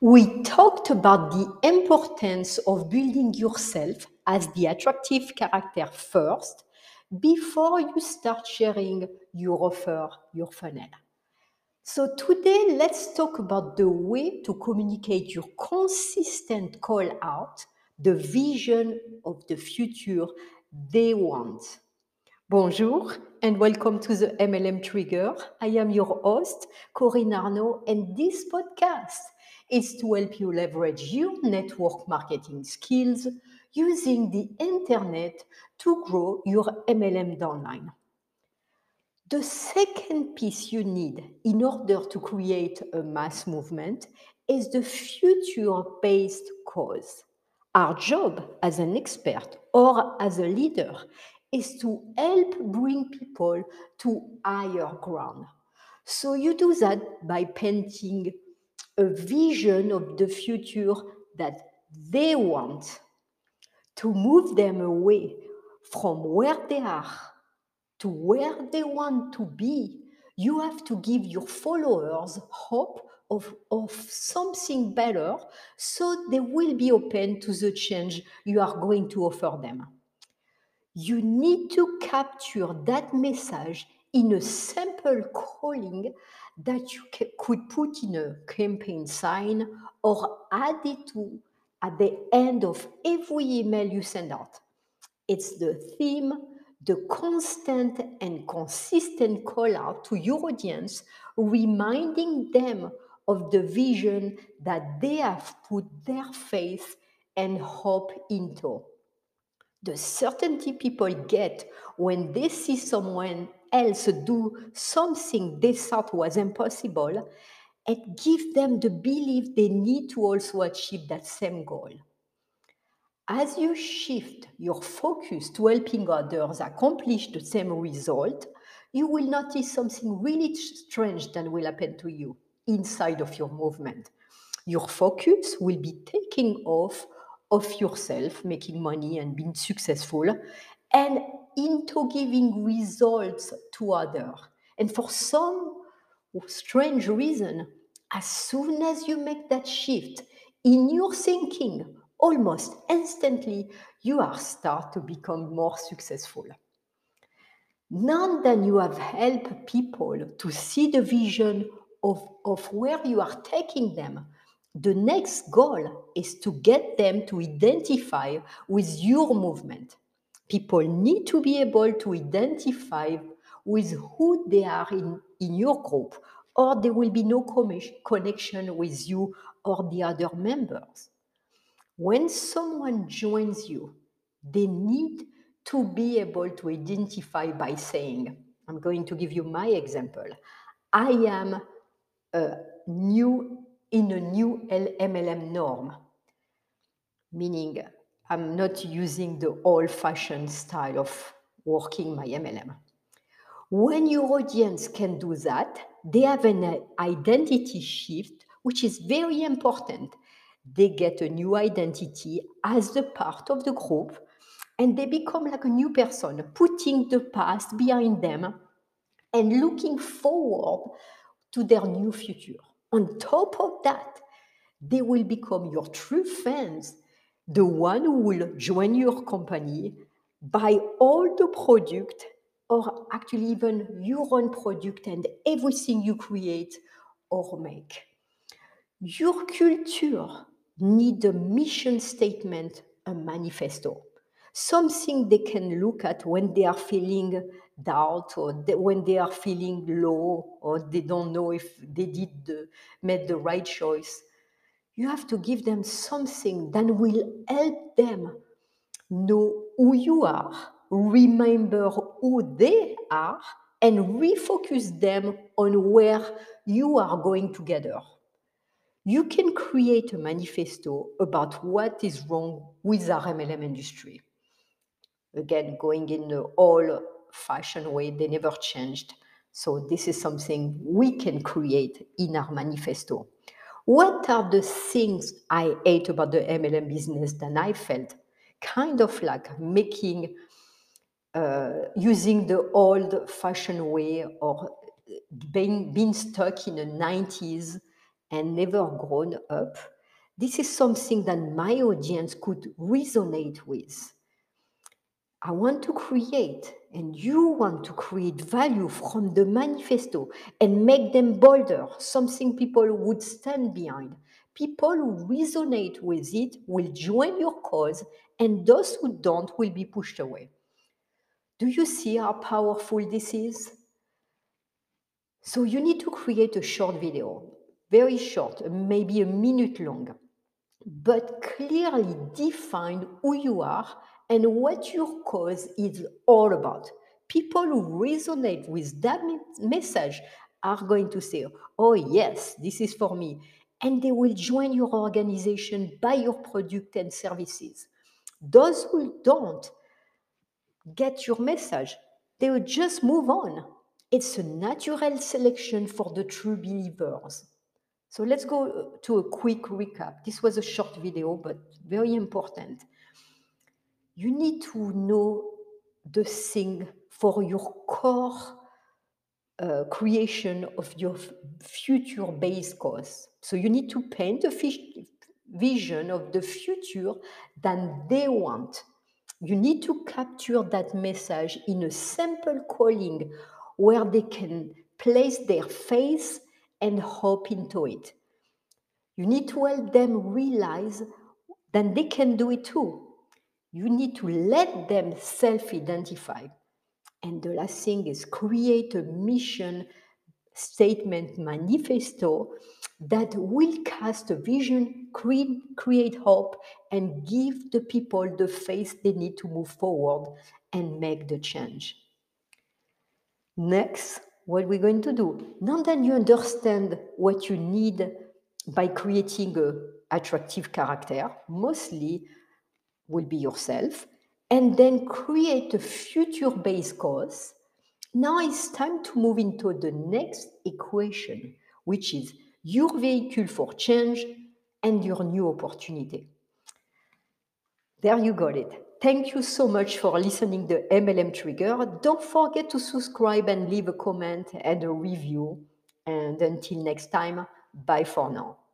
we talked about the importance of building yourself as the attractive character first before you start sharing your offer, your funnel. So today, let's talk about the way to communicate your consistent call out, the vision of the future they want. Bonjour and welcome to the MLM Trigger. I am your host, Corinne Arnaud, and this podcast is to help you leverage your network marketing skills using the internet to grow your MLM downline. The second piece you need in order to create a mass movement is the future based cause. Our job as an expert or as a leader is to help bring people to higher ground. So you do that by painting a vision of the future that they want to move them away from where they are to where they want to be. You have to give your followers hope of, of something better so they will be open to the change you are going to offer them. You need to capture that message in a simple calling that you could put in a campaign sign or add it to at the end of every email you send out. It's the theme, the constant and consistent call out to your audience, reminding them of the vision that they have put their faith and hope into. The certainty people get when they see someone else do something they thought was impossible, it gives them the belief they need to also achieve that same goal. As you shift your focus to helping others accomplish the same result, you will notice something really strange that will happen to you inside of your movement. Your focus will be taking off of yourself, making money and being successful, and into giving results to others. And for some strange reason, as soon as you make that shift in your thinking, almost instantly, you are start to become more successful. Now that you have helped people to see the vision of, of where you are taking them, the next goal is to get them to identify with your movement. People need to be able to identify with who they are in, in your group, or there will be no connection with you or the other members. When someone joins you, they need to be able to identify by saying, I'm going to give you my example. I am a new in a new MLM norm, meaning I'm not using the old fashioned style of working my MLM. When your audience can do that, they have an identity shift, which is very important. They get a new identity as a part of the group and they become like a new person, putting the past behind them and looking forward to their new future. On top of that, they will become your true fans, the one who will join your company, buy all the product, or actually even your own product and everything you create or make. Your culture need a mission statement, a manifesto, something they can look at when they are feeling doubt or they, when they are feeling low or they don't know if they did the, made the right choice. You have to give them something that will help them know who you are, remember who they are, and refocus them on where you are going together. You can create a manifesto about what is wrong with our MLM industry. Again, going in the old fashioned way, they never changed. So this is something we can create in our manifesto. What are the things I hate about the MLM business that I felt kind of like making, uh, using the old fashioned way or being, being stuck in the 90s and never grown up, this is something that my audience could resonate with. I want to create, and you want to create value from the manifesto and make them bolder, something people would stand behind. People who resonate with it will join your cause, and those who don't will be pushed away. Do you see how powerful this is? So, you need to create a short video, very short, maybe a minute long, but clearly define who you are and what your cause is all about. People who resonate with that message are going to say, Oh, yes, this is for me. And they will join your organization, buy your product and services. Those who don't get your message, they will just move on. It's a natural selection for the true believers. So let's go uh, to a quick recap. This was a short video, but very important you need to know the thing for your core uh, creation of your future base cause. So you need to paint a vision of the future that they want. You need to capture that message in a simple calling where they can place their faith and hope into it. You need to help them realize that they can do it too you need to let them self identify. And the last thing is create a mission statement manifesto that will cast a vision, create, create hope, and give the people the faith they need to move forward and make the change. Next, what we're going to do. Now that you understand what you need by creating an attractive character, mostly will be yourself, and then create a future based cause. Now it's time to move into the next equation, which is your vehicle for change and your new opportunity. There you got it. Thank you so much for listening to MLM Trigger. Don't forget to subscribe and leave a comment and a review. And until next time, bye for now.